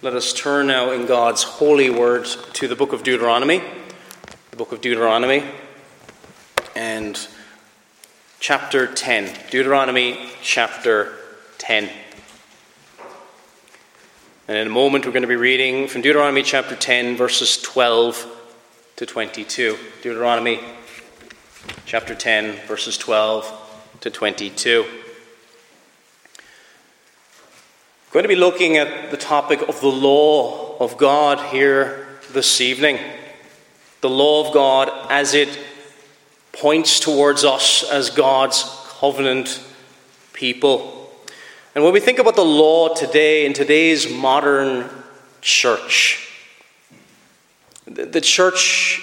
Let us turn now in God's holy word to the book of Deuteronomy, the book of Deuteronomy, and chapter 10. Deuteronomy chapter 10. And in a moment, we're going to be reading from Deuteronomy chapter 10, verses 12 to 22. Deuteronomy chapter 10, verses 12 to 22. We're going to be looking at the topic of the law of God here this evening. The law of God as it points towards us as God's covenant people. And when we think about the law today, in today's modern church, the church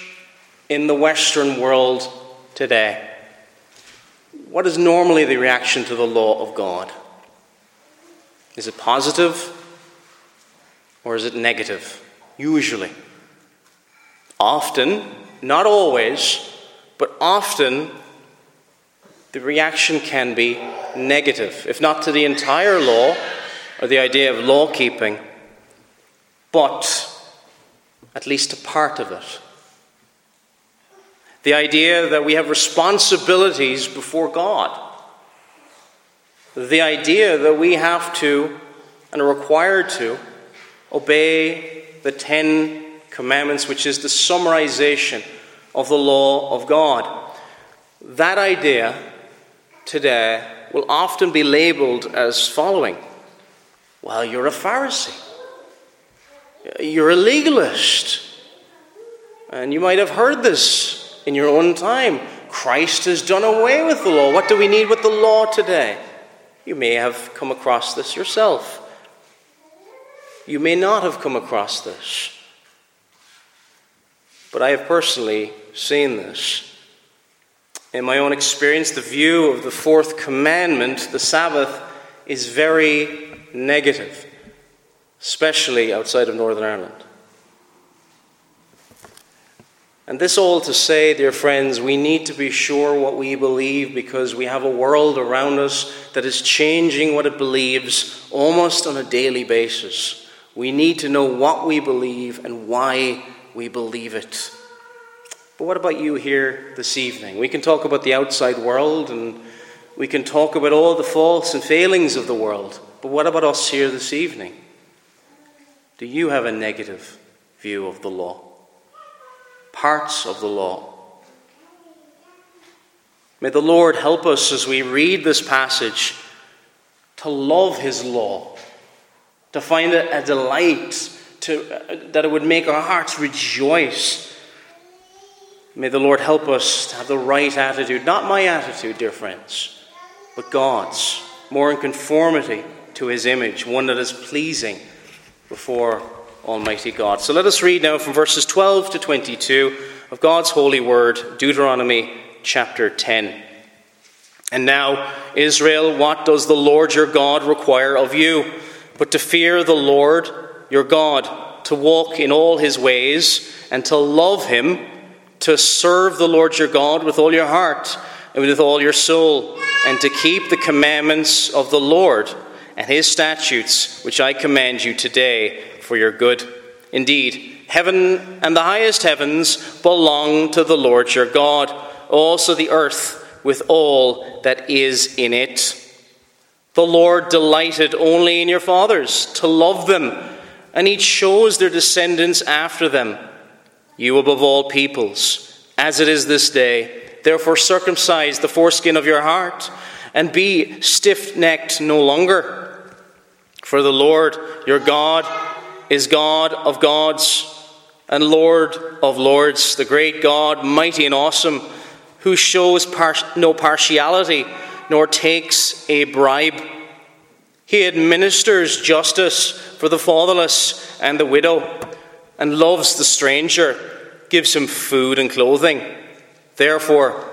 in the Western world today, what is normally the reaction to the law of God? Is it positive or is it negative? Usually. Often, not always, but often, the reaction can be negative, if not to the entire law or the idea of law keeping, but at least a part of it. The idea that we have responsibilities before God the idea that we have to and are required to obey the Ten Commandments, which is the summarization of the law of God. That idea today will often be labeled as following Well, you're a Pharisee, you're a legalist. And you might have heard this in your own time. Christ has done away with the law. What do we need with the law today? You may have come across this yourself. You may not have come across this. But I have personally seen this. In my own experience, the view of the fourth commandment, the Sabbath, is very negative, especially outside of Northern Ireland. And this all to say, dear friends, we need to be sure what we believe because we have a world around us that is changing what it believes almost on a daily basis. We need to know what we believe and why we believe it. But what about you here this evening? We can talk about the outside world and we can talk about all the faults and failings of the world. But what about us here this evening? Do you have a negative view of the law? Parts of the law. May the Lord help us as we read this passage to love His law, to find it a delight, to, uh, that it would make our hearts rejoice. May the Lord help us to have the right attitude, not my attitude, dear friends, but God's, more in conformity to His image, one that is pleasing before Almighty God. So let us read now from verses 12 to 22 of God's holy word, Deuteronomy chapter 10. And now, Israel, what does the Lord your God require of you? But to fear the Lord your God, to walk in all his ways, and to love him, to serve the Lord your God with all your heart and with all your soul, and to keep the commandments of the Lord and his statutes, which I command you today for your good. Indeed, heaven and the highest heavens belong to the Lord your God, also the earth with all that is in it. The Lord delighted only in your fathers to love them, and he chose their descendants after them. You above all peoples, as it is this day. Therefore, circumcise the foreskin of your heart, and be stiff necked no longer. For the Lord your God is God of gods and Lord of lords, the great God, mighty and awesome, who shows par- no partiality nor takes a bribe. He administers justice for the fatherless and the widow, and loves the stranger, gives him food and clothing. Therefore,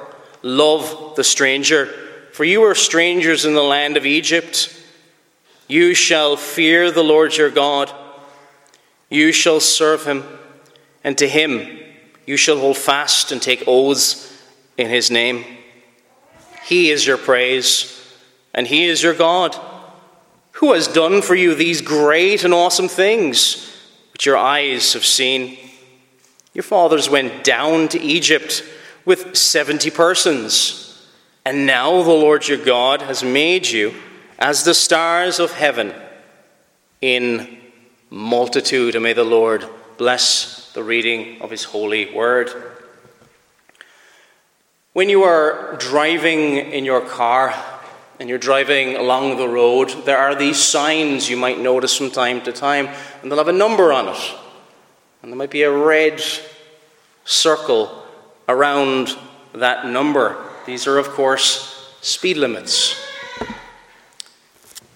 love the stranger, for you are strangers in the land of Egypt. You shall fear the Lord your God you shall serve him, and to him you shall hold fast and take oaths in his name. He is your praise, and he is your God. Who has done for you these great and awesome things which your eyes have seen? Your fathers went down to Egypt with 70 persons, and now the Lord your God has made you as the stars of heaven in multitude. And may the Lord bless the reading of his holy word. When you are driving in your car and you're driving along the road, there are these signs you might notice from time to time, and they'll have a number on it. And there might be a red circle around that number. These are, of course, speed limits.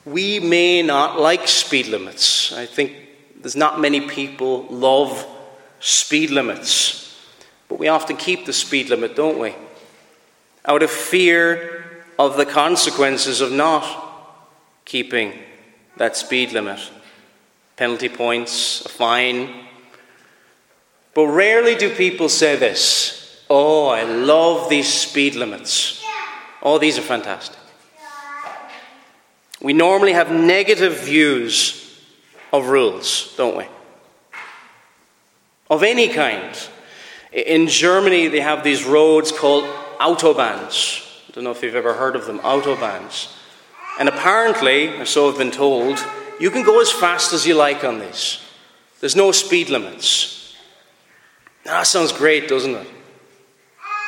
We may not like speed limits. I think there's not many people love speed limits. But we often keep the speed limit, don't we? Out of fear of the consequences of not keeping that speed limit. Penalty points, a fine. But rarely do people say this Oh, I love these speed limits. Oh, these are fantastic. We normally have negative views of rules, don't we? Of any kind. In Germany, they have these roads called autobahns. I don't know if you've ever heard of them, autobahns. And apparently, or so I've been told, you can go as fast as you like on these. There's no speed limits. That sounds great, doesn't it?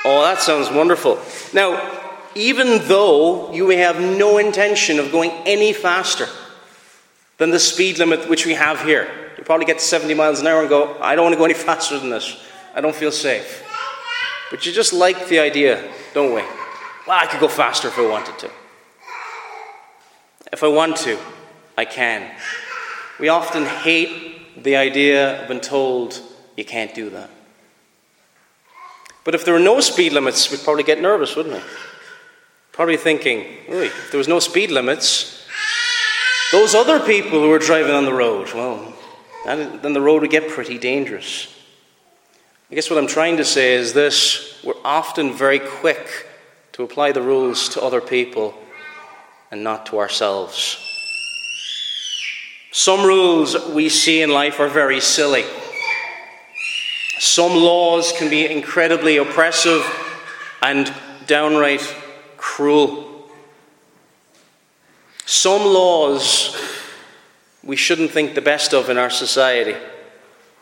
Oh, that sounds wonderful. Now, even though you may have no intention of going any faster, than the speed limit which we have here. You probably get to 70 miles an hour and go, I don't want to go any faster than this. I don't feel safe. But you just like the idea, don't we? Well, I could go faster if I wanted to. If I want to, I can. We often hate the idea of being told you can't do that. But if there were no speed limits, we'd probably get nervous, wouldn't we? Probably thinking, if there was no speed limits, those other people who were driving on the road, well, then the road would get pretty dangerous. I guess what I'm trying to say is this we're often very quick to apply the rules to other people and not to ourselves. Some rules we see in life are very silly. Some laws can be incredibly oppressive and downright cruel. Some laws we shouldn't think the best of in our society,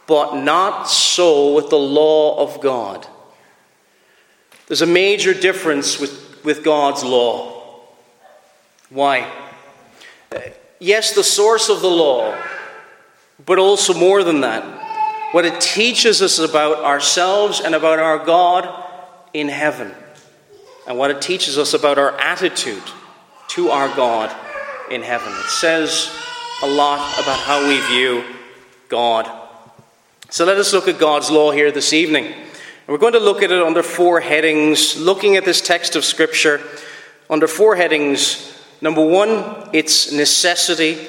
but not so with the law of God. There's a major difference with, with God's law. Why? Yes, the source of the law, but also more than that. What it teaches us about ourselves and about our God in heaven, and what it teaches us about our attitude to our God in heaven. It says a lot about how we view God. So let us look at God's law here this evening. we're going to look at it under four headings, looking at this text of Scripture under four headings. Number one, its necessity.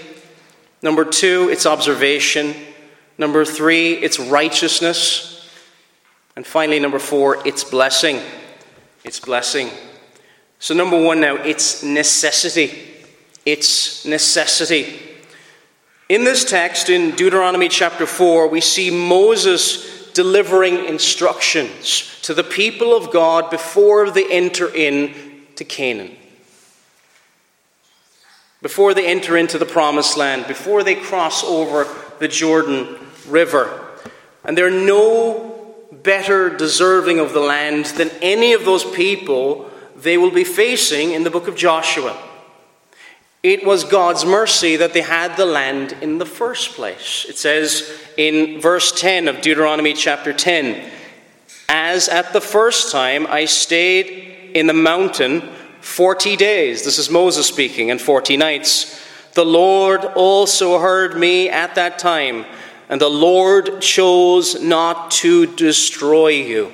Number two, its observation. Number three, its righteousness. And finally, number four, its blessing. Its blessing. So, number one now, its necessity its necessity. In this text, in Deuteronomy chapter 4, we see Moses delivering instructions to the people of God before they enter in to Canaan. Before they enter into the promised land, before they cross over the Jordan River. And they're no better deserving of the land than any of those people they will be facing in the book of Joshua. It was God's mercy that they had the land in the first place. It says in verse 10 of Deuteronomy chapter 10 As at the first time I stayed in the mountain 40 days, this is Moses speaking, and 40 nights, the Lord also heard me at that time, and the Lord chose not to destroy you.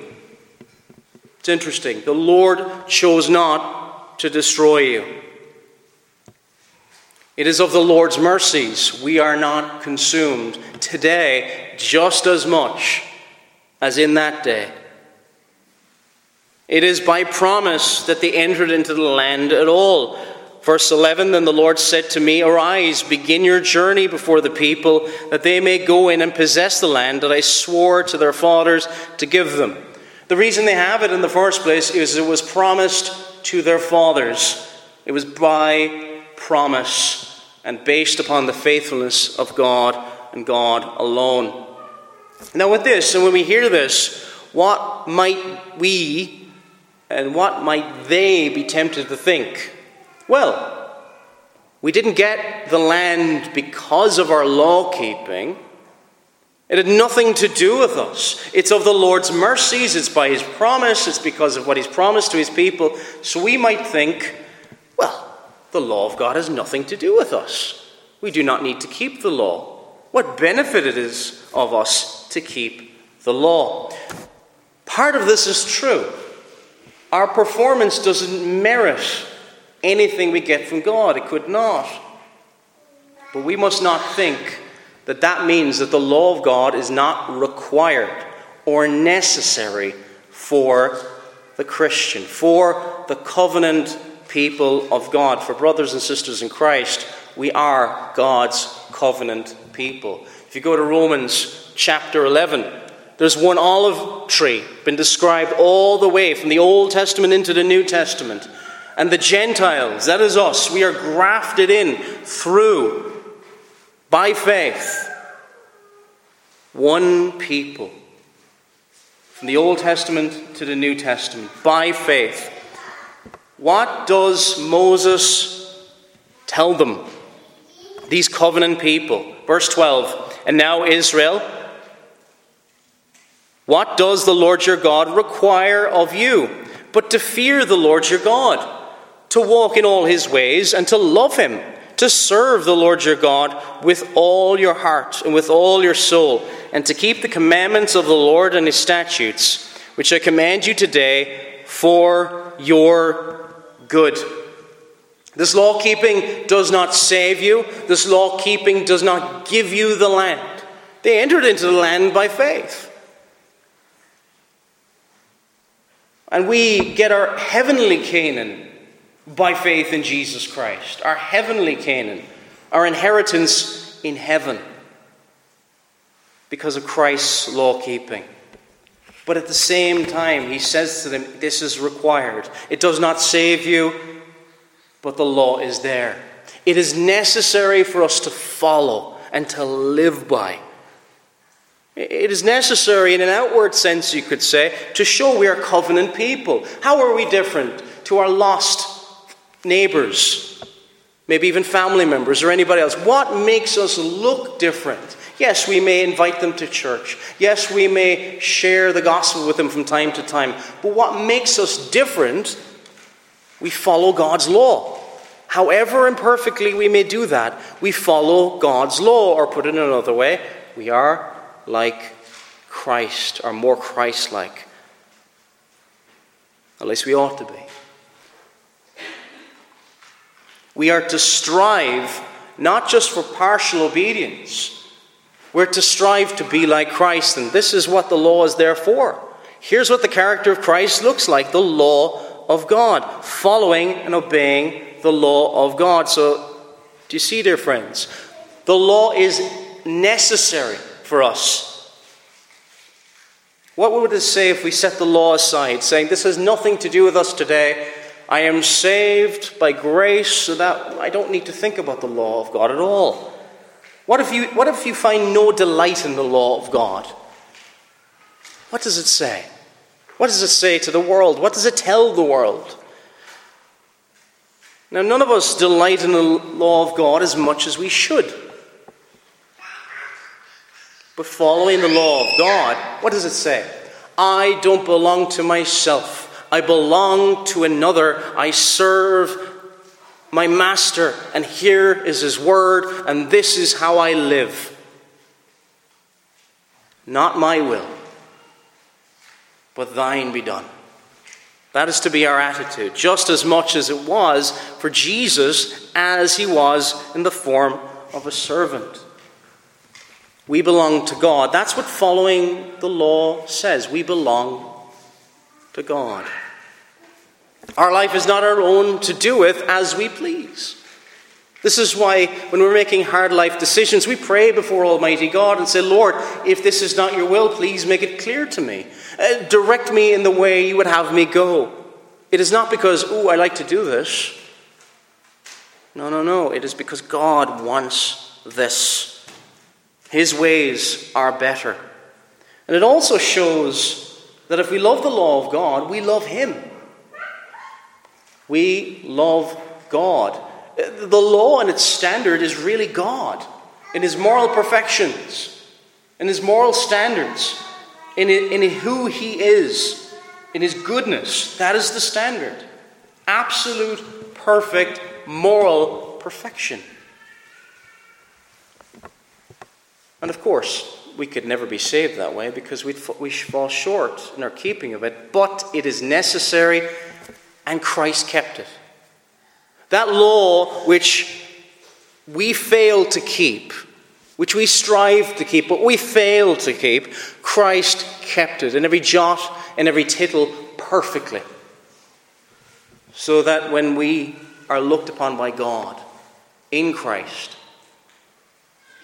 It's interesting. The Lord chose not to destroy you. It is of the Lord's mercies we are not consumed today just as much as in that day. It is by promise that they entered into the land at all. Verse 11 Then the Lord said to me, Arise, begin your journey before the people, that they may go in and possess the land that I swore to their fathers to give them. The reason they have it in the first place is it was promised to their fathers. It was by promise and based upon the faithfulness of God and God alone. Now, with this, and when we hear this, what might we and what might they be tempted to think? Well, we didn't get the land because of our law keeping. It had nothing to do with us. It's of the Lord's mercies, it's by His promise, it's because of what He's promised to His people. So we might think, well, the law of God has nothing to do with us. We do not need to keep the law. What benefit it is of us to keep the law. Part of this is true. Our performance doesn't merit anything we get from God. It could not. But we must not think that that means that the law of God is not required or necessary for the Christian, for the covenant people of God, for brothers and sisters in Christ. We are God's covenant people. If you go to Romans chapter 11, there's one olive tree, been described all the way from the Old Testament into the New Testament. And the Gentiles, that is us, we are grafted in through by faith. One people. From the Old Testament to the New Testament, by faith. What does Moses tell them? These covenant people. Verse 12. And now, Israel, what does the Lord your God require of you? But to fear the Lord your God, to walk in all his ways, and to love him to serve the Lord your God with all your heart and with all your soul, and to keep the commandments of the Lord and his statutes, which I command you today for your good. This law keeping does not save you, this law keeping does not give you the land. They entered into the land by faith. And we get our heavenly Canaan by faith in Jesus Christ, our heavenly Canaan, our inheritance in heaven, because of Christ's law keeping. But at the same time, he says to them, This is required. It does not save you, but the law is there. It is necessary for us to follow and to live by. It is necessary, in an outward sense, you could say, to show we are covenant people. How are we different to our lost neighbors, maybe even family members or anybody else. What makes us look different? Yes, we may invite them to church. Yes, we may share the gospel with them from time to time. But what makes us different? We follow God's law. However imperfectly we may do that, we follow God's law. Or put it another way, we are like Christ, or more Christ like. At least we ought to be. We are to strive not just for partial obedience, we're to strive to be like Christ, and this is what the law is there for. Here's what the character of Christ looks like the law of God, following and obeying the law of God. So, do you see, dear friends? The law is necessary for us. What would it say if we set the law aside, saying, This has nothing to do with us today? I am saved by grace so that I don't need to think about the law of God at all. What if you, what if you find no delight in the law of God? What does it say? What does it say to the world? What does it tell the world? Now, none of us delight in the law of God as much as we should. But following the law of God, what does it say? I don't belong to myself. I belong to another. I serve my master, and here is his word, and this is how I live. Not my will, but thine be done. That is to be our attitude, just as much as it was for Jesus as he was in the form of a servant. We belong to God. That's what following the law says. We belong to God. Our life is not our own to do with as we please. This is why, when we're making hard life decisions, we pray before Almighty God and say, Lord, if this is not your will, please make it clear to me. Uh, direct me in the way you would have me go. It is not because, oh, I like to do this. No, no, no. It is because God wants this. His ways are better. And it also shows that if we love the law of God, we love Him. We love God. The law and its standard is really God in His moral perfections, in His moral standards, in, in who He is, in His goodness. That is the standard. Absolute, perfect, moral perfection. And of course, we could never be saved that way because we fall short in our keeping of it, but it is necessary, and Christ kept it. That law which we fail to keep, which we strive to keep, but we fail to keep, Christ kept it in every jot and every tittle perfectly. So that when we are looked upon by God in Christ,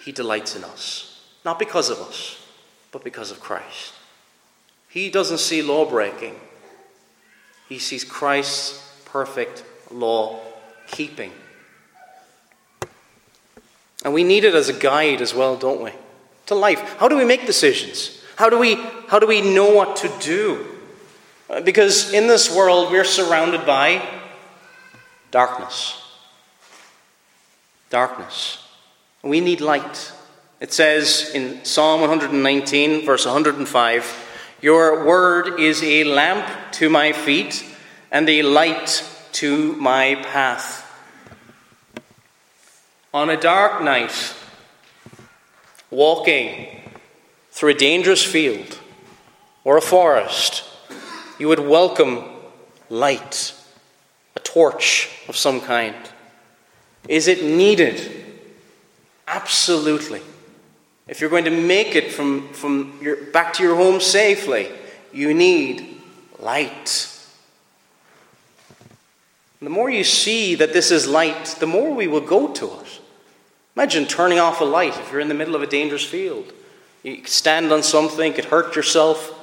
He delights in us. Not because of us, but because of Christ. He doesn't see law breaking, He sees Christ's perfect law keeping. And we need it as a guide as well, don't we? To life. How do we make decisions? How do we, how do we know what to do? Uh, because in this world, we're surrounded by darkness. Darkness. We need light. It says in Psalm 119, verse 105 Your word is a lamp to my feet and a light to my path. On a dark night, walking through a dangerous field or a forest, you would welcome light, a torch of some kind. Is it needed? Absolutely. If you're going to make it from, from your, back to your home safely, you need light. The more you see that this is light, the more we will go to it. Imagine turning off a light if you're in the middle of a dangerous field. You stand on something, could hurt yourself.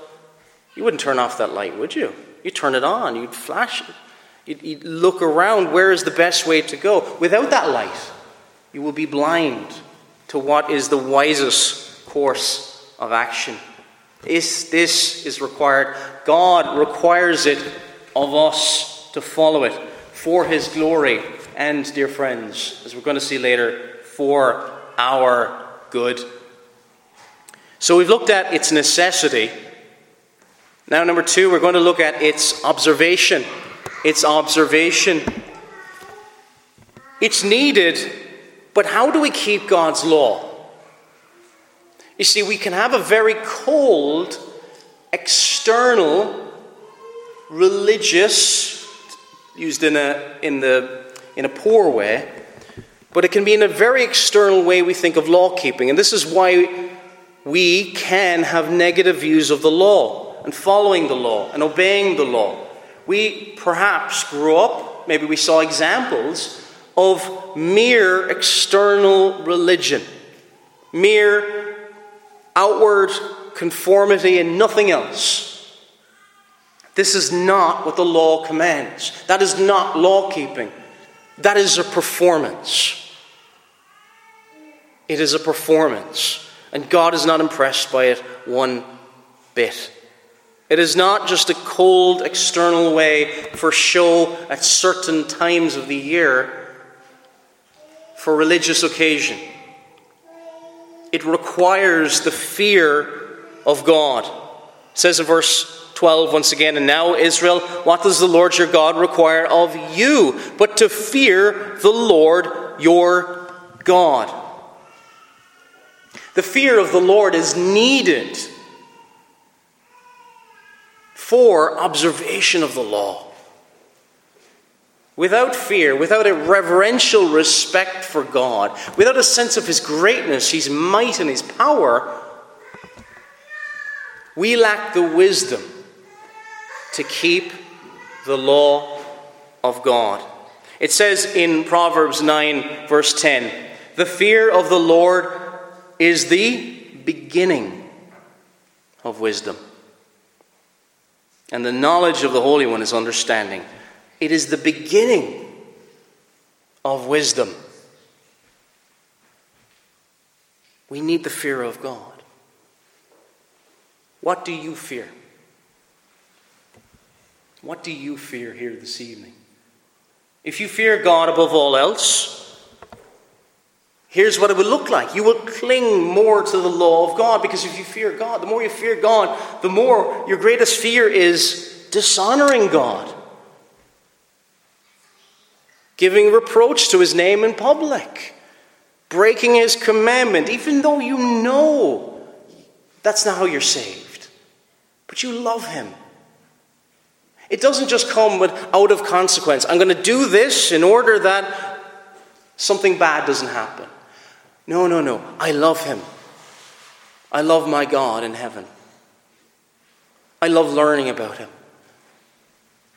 You wouldn't turn off that light, would you? You'd turn it on, you'd flash it. You'd, you'd look around where is the best way to go. Without that light, you will be blind to what is the wisest course of action. This, this is required. God requires it of us to follow it for His glory and, dear friends, as we're going to see later, for our good. So we've looked at its necessity. Now, number two, we're going to look at its observation. Its observation. It's needed, but how do we keep God's law? You see, we can have a very cold, external, religious, used in a, in the, in a poor way, but it can be in a very external way we think of law keeping. And this is why we can have negative views of the law and following the law and obeying the law. We perhaps grew up, maybe we saw examples of mere external religion, mere outward conformity and nothing else. This is not what the law commands. That is not law keeping. That is a performance. It is a performance, and God is not impressed by it one bit. It is not just a cold external way for show at certain times of the year for religious occasion. It requires the fear of God. It says in verse 12 once again, and now, Israel, what does the Lord your God require of you but to fear the Lord your God? The fear of the Lord is needed for observation of the law. Without fear, without a reverential respect for God, without a sense of His greatness, His might, and His power, we lack the wisdom to keep the law of God. It says in Proverbs 9, verse 10 The fear of the Lord is the beginning of wisdom. And the knowledge of the Holy One is understanding. It is the beginning of wisdom. We need the fear of God. What do you fear? What do you fear here this evening? If you fear God above all else, here's what it will look like. You will cling more to the law of God because if you fear God, the more you fear God, the more your greatest fear is dishonoring God, giving reproach to his name in public, breaking his commandment, even though you know that's not how you're saved. But you love him. It doesn't just come with out of consequence. I'm going to do this in order that something bad doesn't happen. No, no, no. I love him. I love my God in heaven. I love learning about him.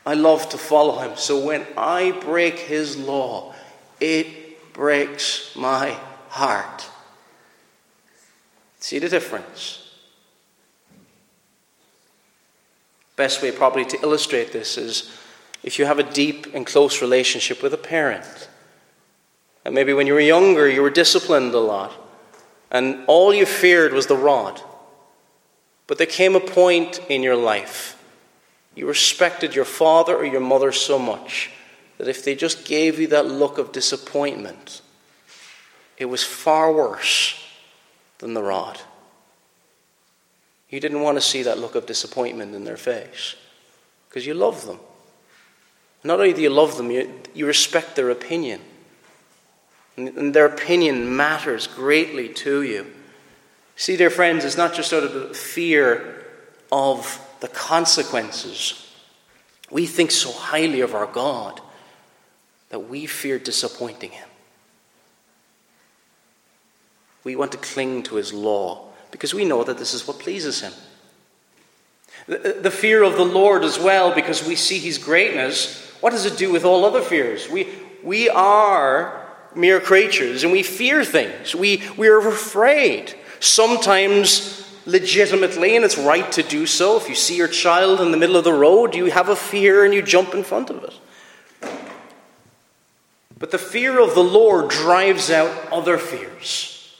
I love to follow him. So when I break his law, it breaks my heart. See the difference? Best way, probably, to illustrate this is if you have a deep and close relationship with a parent. And maybe when you were younger, you were disciplined a lot, and all you feared was the rod. But there came a point in your life you respected your father or your mother so much that if they just gave you that look of disappointment, it was far worse than the rod. You didn't want to see that look of disappointment in their face because you love them. Not only do you love them, you, you respect their opinion. And, and their opinion matters greatly to you. See, dear friends, it's not just out of fear of the consequences. We think so highly of our God that we fear disappointing Him. We want to cling to His law because we know that this is what pleases Him. The, fear of the Lord as well, because we see His greatness. What does it do with all other fears? We, we are mere creatures and we fear things. We, we are afraid. Sometimes legitimately, and it's right to do so. If you see your child in the middle of the road, you have a fear and you jump in front of it. But the fear of the Lord drives out other fears,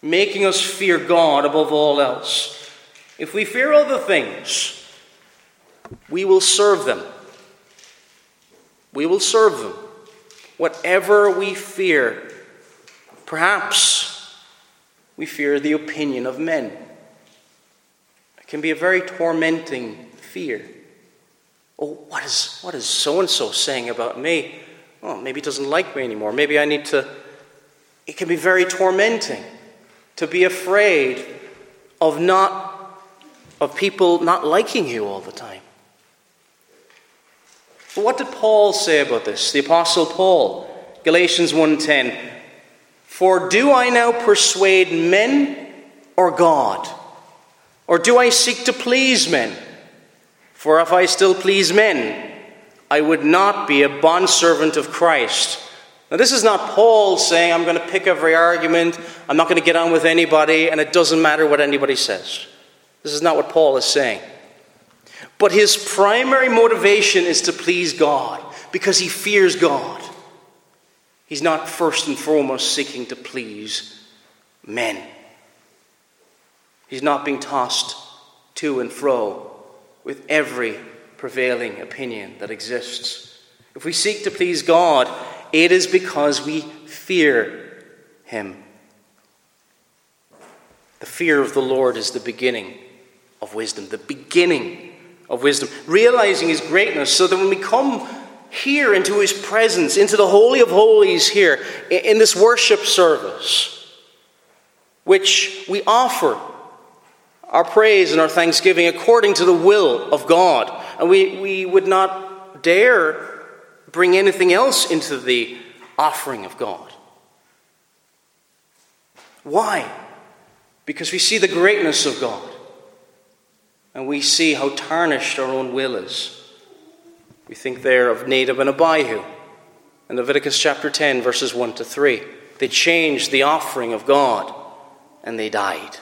making us fear God above all else. If we fear other things, we will serve them. We will serve them. Whatever we fear, perhaps we fear the opinion of men. Can be a very tormenting fear. Oh, what is what is so and so saying about me? Oh, maybe he doesn't like me anymore. Maybe I need to. It can be very tormenting to be afraid of not of people not liking you all the time. But what did Paul say about this? The apostle Paul, Galatians 1:10. For do I now persuade men or God? Or do I seek to please men? For if I still please men, I would not be a bondservant of Christ. Now, this is not Paul saying, I'm going to pick every argument, I'm not going to get on with anybody, and it doesn't matter what anybody says. This is not what Paul is saying. But his primary motivation is to please God because he fears God. He's not first and foremost seeking to please men. He's not being tossed to and fro with every prevailing opinion that exists. If we seek to please God, it is because we fear Him. The fear of the Lord is the beginning of wisdom, the beginning of wisdom. Realizing His greatness so that when we come here into His presence, into the Holy of Holies here, in this worship service, which we offer our praise and our thanksgiving according to the will of God. And we, we would not dare bring anything else into the offering of God. Why? Because we see the greatness of God and we see how tarnished our own will is. We think there of Nadab and Abihu in Leviticus chapter 10, verses 1 to 3. They changed the offering of God and they died.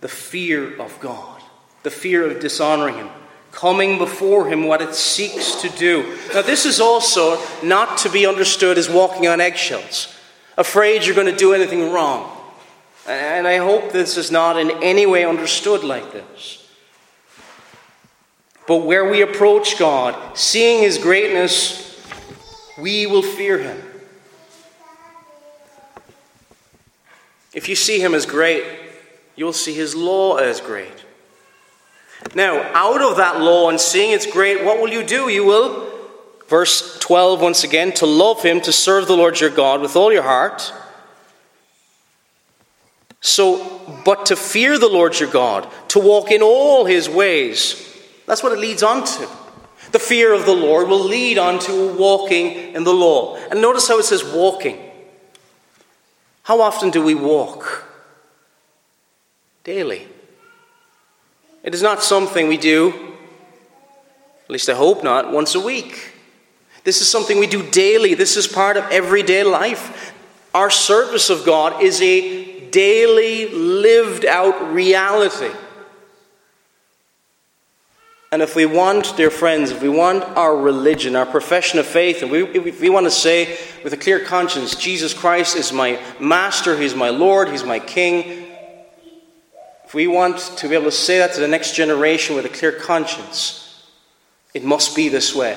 The fear of God, the fear of dishonoring Him, coming before Him, what it seeks to do. Now, this is also not to be understood as walking on eggshells, afraid you're going to do anything wrong. And I hope this is not in any way understood like this. But where we approach God, seeing His greatness, we will fear Him. If you see Him as great, you'll see His law as great. Now, out of that law and seeing it's great, what will you do? You will, verse 12 once again, to love Him, to serve the Lord your God with all your heart. So, but to fear the Lord your God, to walk in all His ways, that's what it leads on to. The fear of the Lord will lead on to walking in the law. And notice how it says walking. How often do we walk? Daily. It is not something we do, at least I hope not, once a week. This is something we do daily. This is part of everyday life. Our service of God is a daily, lived out reality. And if we want, dear friends, if we want our religion, our profession of faith, and we, if we want to say with a clear conscience, Jesus Christ is my master, He's my Lord, He's my King, if we want to be able to say that to the next generation with a clear conscience, it must be this way.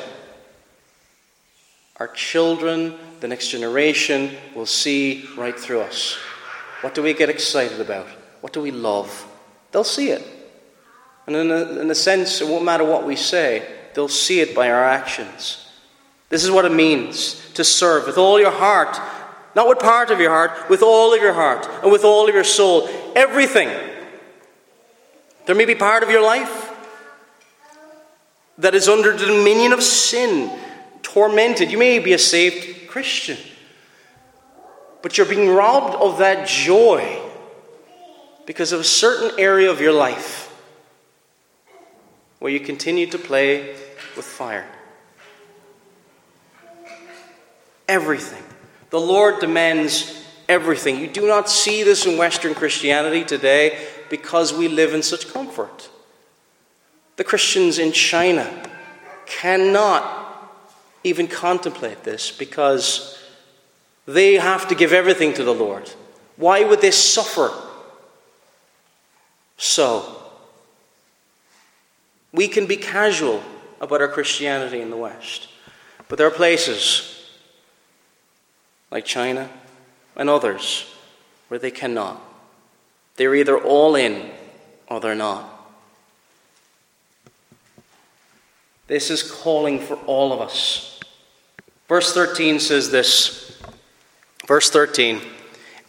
Our children, the next generation, will see right through us. What do we get excited about? What do we love? They'll see it. And in a, in a sense, it won't matter what we say, they'll see it by our actions. This is what it means to serve with all your heart, not with part of your heart, with all of your heart and with all of your soul. Everything. There may be part of your life that is under the dominion of sin, tormented. You may be a saved Christian, but you're being robbed of that joy because of a certain area of your life where you continue to play with fire. Everything. The Lord demands everything. You do not see this in Western Christianity today because we live in such comfort. The Christians in China cannot even contemplate this because they have to give everything to the Lord. Why would they suffer so? We can be casual about our Christianity in the West, but there are places like China and others where they cannot. They're either all in or they're not. This is calling for all of us. Verse 13 says this. Verse 13,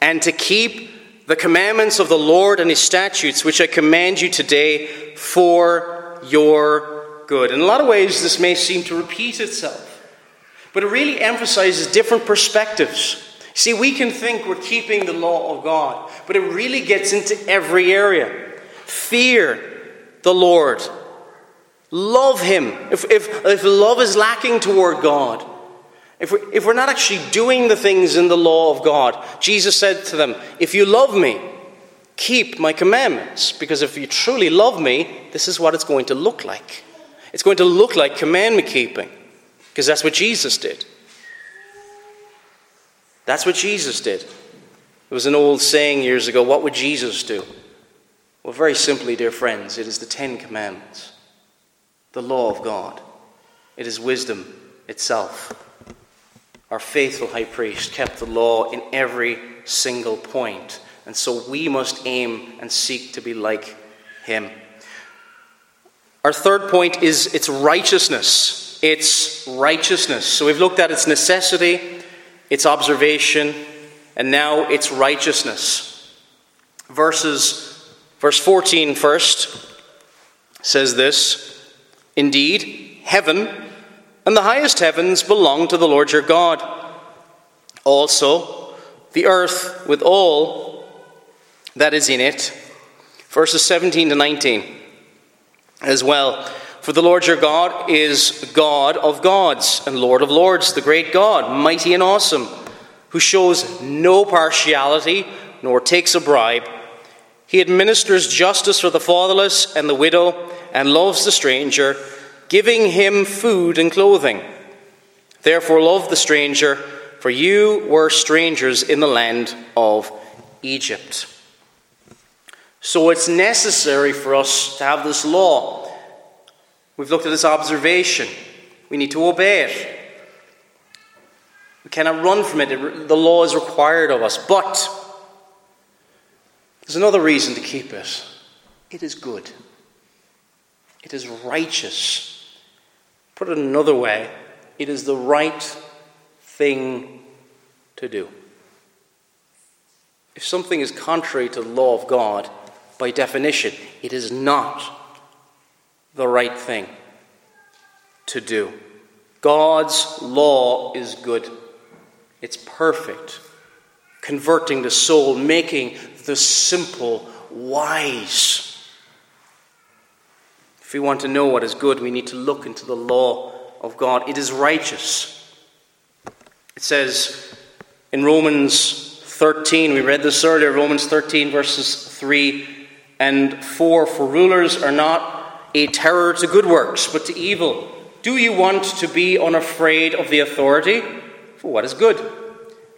and to keep the commandments of the Lord and his statutes, which I command you today for your good. In a lot of ways, this may seem to repeat itself, but it really emphasizes different perspectives. See, we can think we're keeping the law of God, but it really gets into every area. Fear the Lord, love Him. If, if, if love is lacking toward God, if we're, if we're not actually doing the things in the law of God, Jesus said to them, If you love me, keep my commandments. Because if you truly love me, this is what it's going to look like. It's going to look like commandment keeping, because that's what Jesus did. That's what Jesus did. There was an old saying years ago what would Jesus do? Well, very simply, dear friends, it is the Ten Commandments, the law of God, it is wisdom itself. Our faithful high priest kept the law in every single point and so we must aim and seek to be like him. Our third point is its righteousness. Its righteousness. So we've looked at its necessity, its observation, and now its righteousness. Verses, verse 14 first says this Indeed, heaven and the highest heavens belong to the Lord your God. Also, the earth with all that is in it. Verses 17 to 19. as well. For the Lord your God is God of gods and Lord of lords, the great God, mighty and awesome, who shows no partiality nor takes a bribe. He administers justice for the fatherless and the widow and loves the stranger, giving him food and clothing. Therefore, love the stranger, for you were strangers in the land of Egypt. So it's necessary for us to have this law. We've looked at this observation. We need to obey it. We cannot run from it. The law is required of us. But there's another reason to keep it it is good, it is righteous. Put it another way, it is the right thing to do. If something is contrary to the law of God, by definition, it is not the right thing to do. God's law is good, it's perfect, converting the soul, making the simple wise. If we want to know what is good, we need to look into the law of God. It is righteous. It says in Romans 13, we read this earlier, Romans 13, verses 3 and 4 For rulers are not a terror to good works, but to evil. Do you want to be unafraid of the authority? For what is good?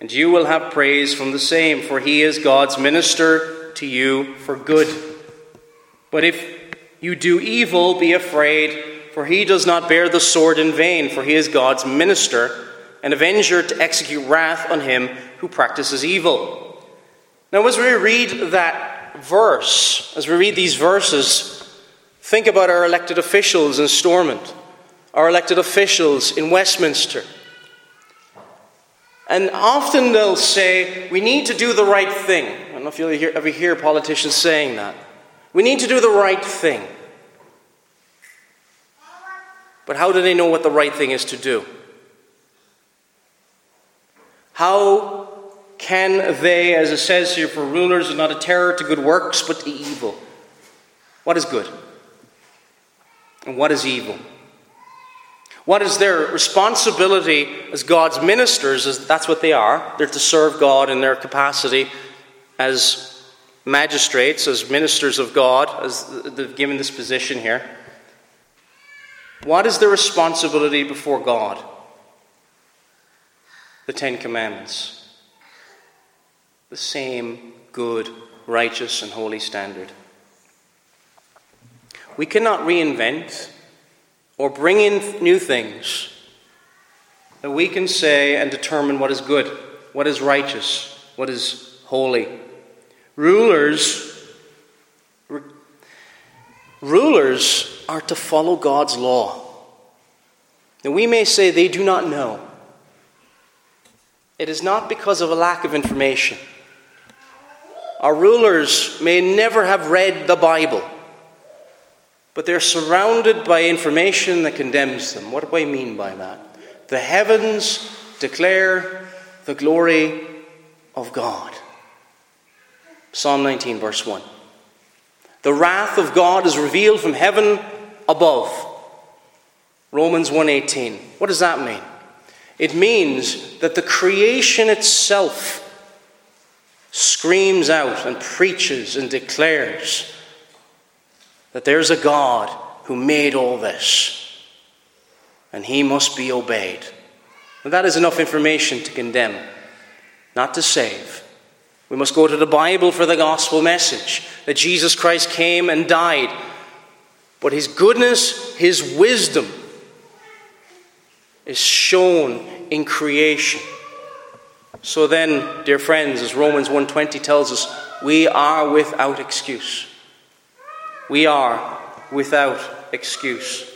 And you will have praise from the same, for he is God's minister to you for good. But if you do evil, be afraid, for he does not bear the sword in vain, for he is God's minister, an avenger to execute wrath on him who practices evil. Now, as we read that verse, as we read these verses, think about our elected officials in Stormont, our elected officials in Westminster and often they'll say, we need to do the right thing. I don't know if you ever hear politicians saying that. We need to do the right thing. But how do they know what the right thing is to do? How can they, as it says here, for rulers are not a terror to good works, but to evil? What is good? And what is evil? What is their responsibility as God's ministers? Is that's what they are. They're to serve God in their capacity as magistrates, as ministers of God, as they've given this position here. What is their responsibility before God? The Ten Commandments. The same good, righteous, and holy standard. We cannot reinvent or bring in new things that we can say and determine what is good, what is righteous, what is holy. Rulers rulers are to follow God's law. And we may say they do not know. It is not because of a lack of information. Our rulers may never have read the Bible but they're surrounded by information that condemns them. What do I mean by that? The heavens declare the glory of God. Psalm 19, verse 1. The wrath of God is revealed from heaven above. Romans 1:18. What does that mean? It means that the creation itself screams out and preaches and declares that there's a God who made all this, and he must be obeyed. And that is enough information to condemn, not to save. We must go to the Bible for the gospel message that Jesus Christ came and died. But his goodness, his wisdom is shown in creation. So then, dear friends, as Romans 1:20 tells us, we are without excuse we are without excuse.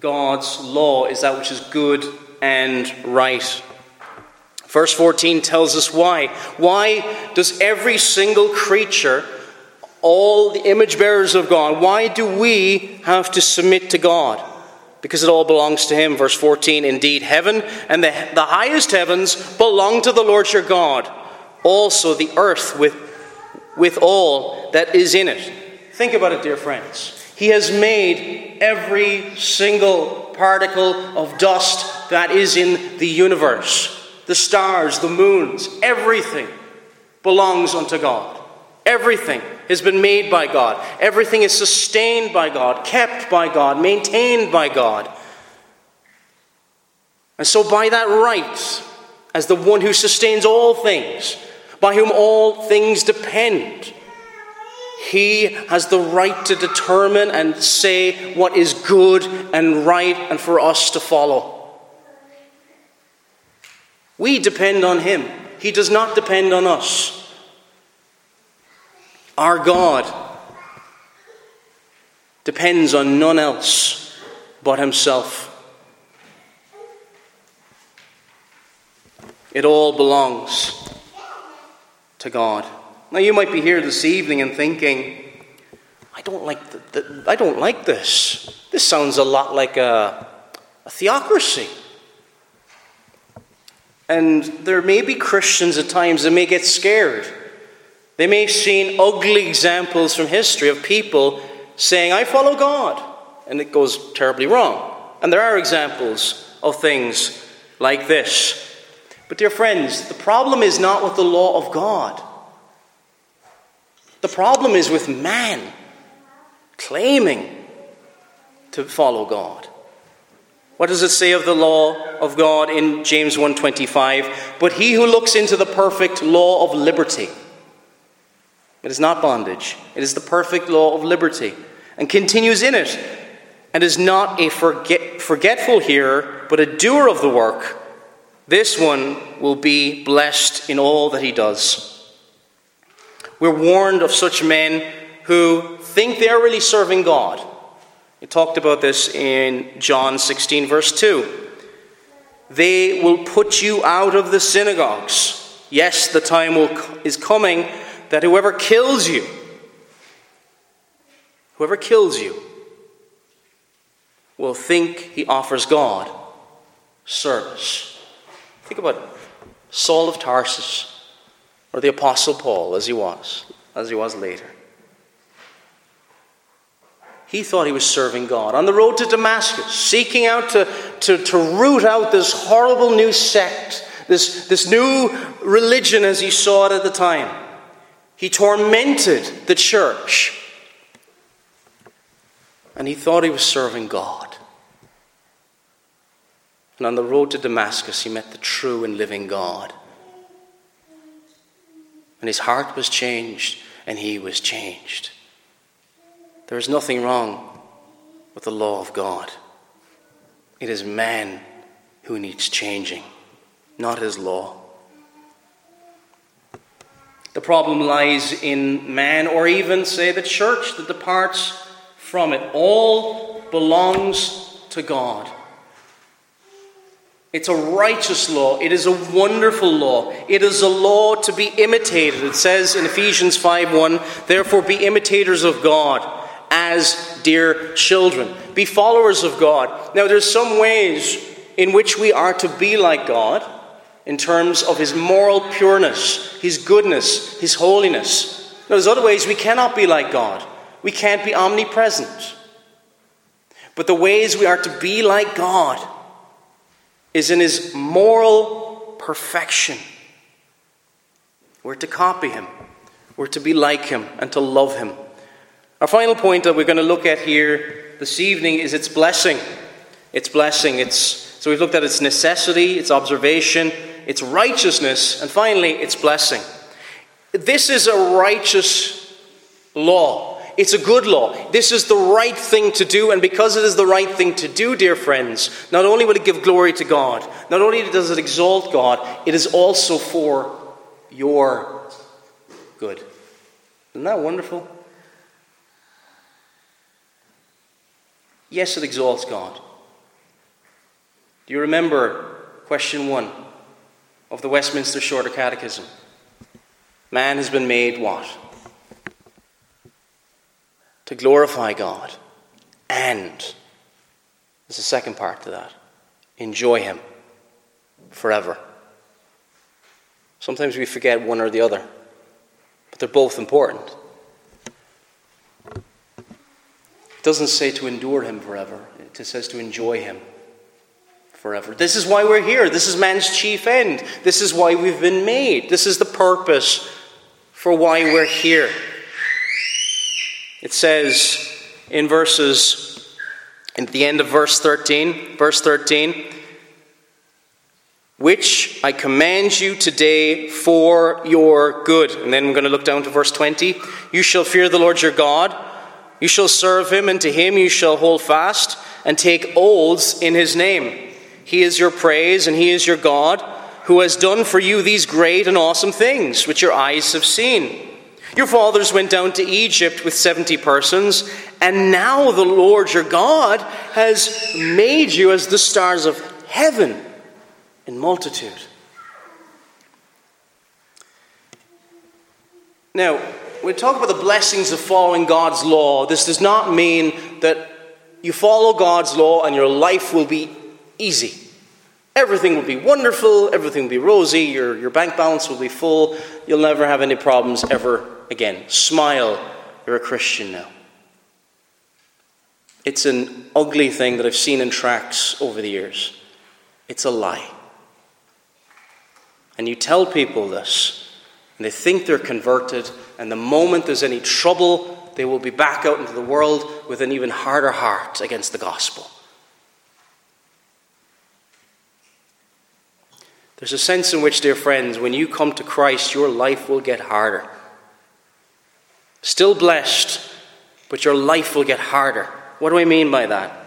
God's law is that which is good and right. Verse 14 tells us why. Why does every single creature, all the image bearers of God, why do we have to submit to God? Because it all belongs to Him. Verse 14 Indeed, heaven and the, the highest heavens belong to the Lord your God. Also, the earth with with all that is in it, think about it, dear friends. He has made every single particle of dust that is in the universe the stars, the moons, everything belongs unto God. Everything has been made by God. Everything is sustained by God, kept by God, maintained by God. And so, by that right, as the one who sustains all things, by whom all things depend, he has the right to determine and say what is good and right and for us to follow. We depend on him, he does not depend on us. Our God depends on none else but himself. It all belongs to God. Now you might be here this evening and thinking, I don't like the, the, I don't like this. This sounds a lot like a, a theocracy. And there may be Christians at times that may get scared. They may have seen ugly examples from history of people saying, I follow God, and it goes terribly wrong. And there are examples of things like this. But, dear friends, the problem is not with the law of God. The problem is with man claiming to follow God. What does it say of the law of God in James 1:25? But he who looks into the perfect law of liberty. It is not bondage. It is the perfect law of liberty and continues in it and is not a forget, forgetful hearer but a doer of the work. This one will be blessed in all that he does. We're warned of such men who think they're really serving God we talked about this in John 16, verse 2. They will put you out of the synagogues. Yes, the time will, is coming that whoever kills you, whoever kills you, will think he offers God service. Think about Saul of Tarsus or the Apostle Paul as he was, as he was later. He thought he was serving God. On the road to Damascus, seeking out to, to, to root out this horrible new sect, this, this new religion as he saw it at the time, he tormented the church. And he thought he was serving God. And on the road to Damascus, he met the true and living God. And his heart was changed, and he was changed. There is nothing wrong with the law of God. It is man who needs changing, not his law. The problem lies in man, or even, say, the church that departs from it. All belongs to God. It's a righteous law. It is a wonderful law. It is a law to be imitated. It says in Ephesians 5:1, "Therefore be imitators of God as dear children. Be followers of God. Now, there's some ways in which we are to be like God in terms of his moral pureness, his goodness, his holiness. Now, there's other ways we cannot be like God. We can't be omnipresent. But the ways we are to be like God is in his moral perfection. We're to copy him, we're to be like him, and to love him. Our final point that we're going to look at here this evening is its blessing. Its blessing. It's, so we've looked at its necessity, its observation, its righteousness, and finally, its blessing. This is a righteous law. It's a good law. This is the right thing to do, and because it is the right thing to do, dear friends, not only will it give glory to God, not only does it exalt God, it is also for your good. Isn't that wonderful? Yes, it exalts God. Do you remember question one of the Westminster Shorter Catechism? Man has been made what? To glorify God. And, there's a second part to that enjoy Him forever. Sometimes we forget one or the other, but they're both important. It doesn't say to endure him forever, it says to enjoy him forever. This is why we're here. This is man's chief end. This is why we've been made. This is the purpose for why we're here. It says in verses, at the end of verse 13, verse 13, which I command you today for your good. And then we're going to look down to verse 20. You shall fear the Lord your God. You shall serve him, and to him you shall hold fast and take oaths in his name. He is your praise, and He is your God, who has done for you these great and awesome things, which your eyes have seen. Your fathers went down to Egypt with 70 persons, and now the Lord your God has made you as the stars of heaven in multitude. Now, when we talk about the blessings of following God's law. This does not mean that you follow God's law and your life will be easy. Everything will be wonderful, everything will be rosy, your, your bank balance will be full, you'll never have any problems ever again. Smile, you're a Christian now. It's an ugly thing that I've seen in tracts over the years. It's a lie. And you tell people this, and they think they're converted, and the moment there's any trouble, they will be back out into the world with an even harder heart against the gospel. There's a sense in which, dear friends, when you come to Christ, your life will get harder. Still blessed, but your life will get harder. What do I mean by that?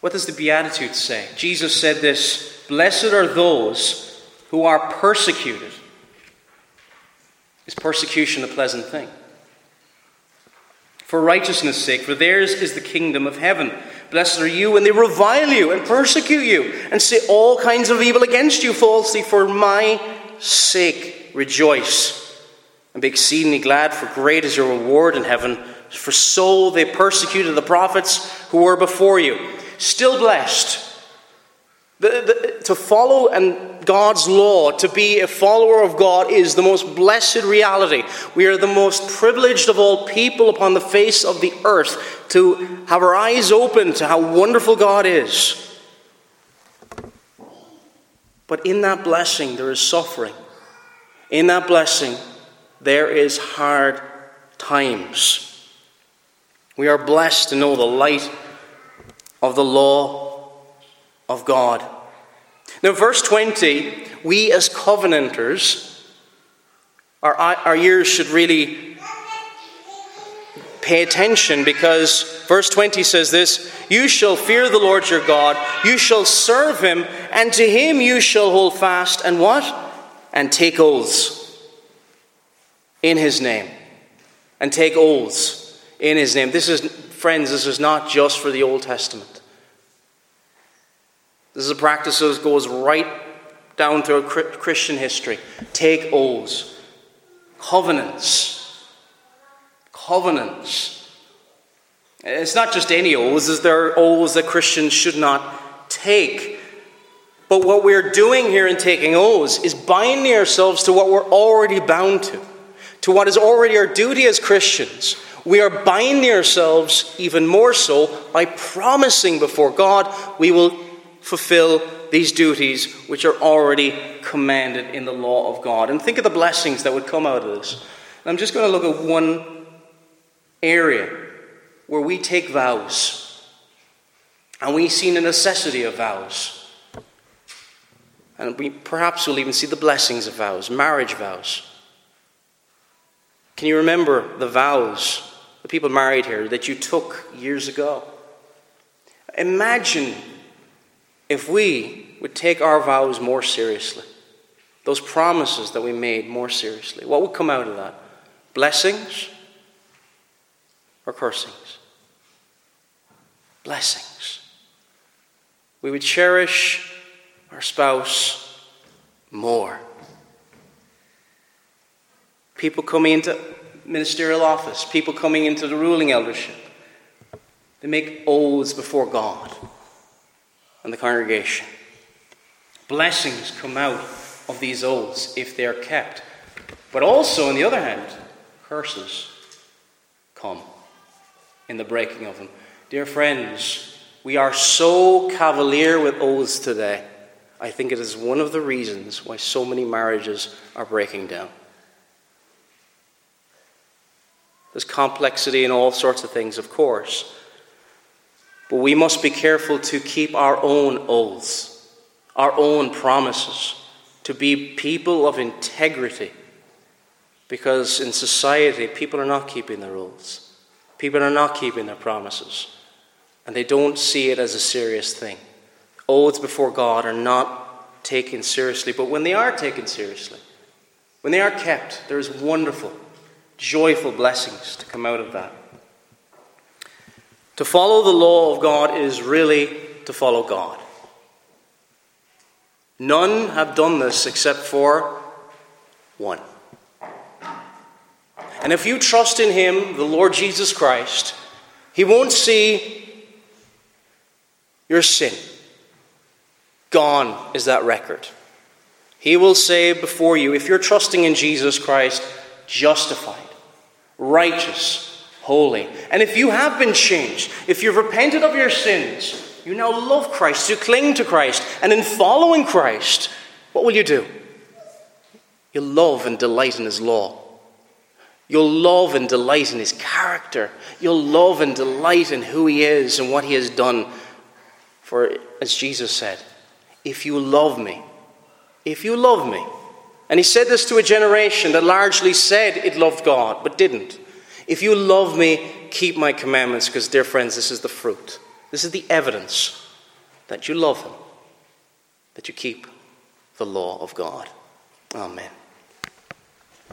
What does the Beatitudes say? Jesus said this Blessed are those who are persecuted. Is persecution a pleasant thing? For righteousness' sake, for theirs is the kingdom of heaven. Blessed are you when they revile you and persecute you and say all kinds of evil against you falsely for my sake. Rejoice and be exceedingly glad, for great is your reward in heaven. For so they persecuted the prophets who were before you. Still blessed. The, the, to follow and God's law, to be a follower of God, is the most blessed reality. We are the most privileged of all people upon the face of the earth to have our eyes open to how wonderful God is. But in that blessing, there is suffering. In that blessing, there is hard times. We are blessed to know the light of the law of God. Now, verse 20, we as covenanters, our, our ears should really pay attention because verse 20 says this You shall fear the Lord your God, you shall serve him, and to him you shall hold fast, and what? And take oaths in his name. And take oaths in his name. This is, friends, this is not just for the Old Testament. This is a practice that goes right down through Christian history. Take oaths, covenants covenants. It's not just any oaths, there are oaths that Christians should not take. But what we're doing here in taking oaths is binding ourselves to what we're already bound to, to what is already our duty as Christians. We are binding ourselves even more so by promising before God we will fulfill these duties which are already commanded in the law of God. And think of the blessings that would come out of this. I'm just going to look at one area where we take vows and we see the necessity of vows. And we perhaps will even see the blessings of vows, marriage vows. Can you remember the vows, the people married here, that you took years ago? Imagine if we would take our vows more seriously, those promises that we made more seriously. What would come out of that? Blessings? or cursings. Blessings. We would cherish our spouse more. People coming into ministerial office, people coming into the ruling eldership, they make oaths before God and the congregation. Blessings come out of these oaths if they are kept. But also, on the other hand, curses come in the breaking of them. Dear friends, we are so cavalier with oaths today. I think it is one of the reasons why so many marriages are breaking down. There's complexity in all sorts of things, of course. But we must be careful to keep our own oaths, our own promises, to be people of integrity. Because in society, people are not keeping their oaths, people are not keeping their promises, and they don't see it as a serious thing. Oaths before God are not taken seriously, but when they are taken seriously, when they are kept, there is wonderful, joyful blessings to come out of that. To follow the law of God is really to follow God. None have done this except for one. And if you trust in Him, the Lord Jesus Christ, He won't see your sin. Gone is that record. He will say before you, if you're trusting in Jesus Christ, justified, righteous, holy. And if you have been changed, if you've repented of your sins, you now love Christ, you cling to Christ, and in following Christ, what will you do? You'll love and delight in His law. You'll love and delight in His character. You'll love and delight in who He is and what He has done. For, as Jesus said, if you love me, if you love me, and He said this to a generation that largely said it loved God, but didn't. If you love me, keep my commandments, because, dear friends, this is the fruit. This is the evidence that you love him, that you keep the law of God. Amen.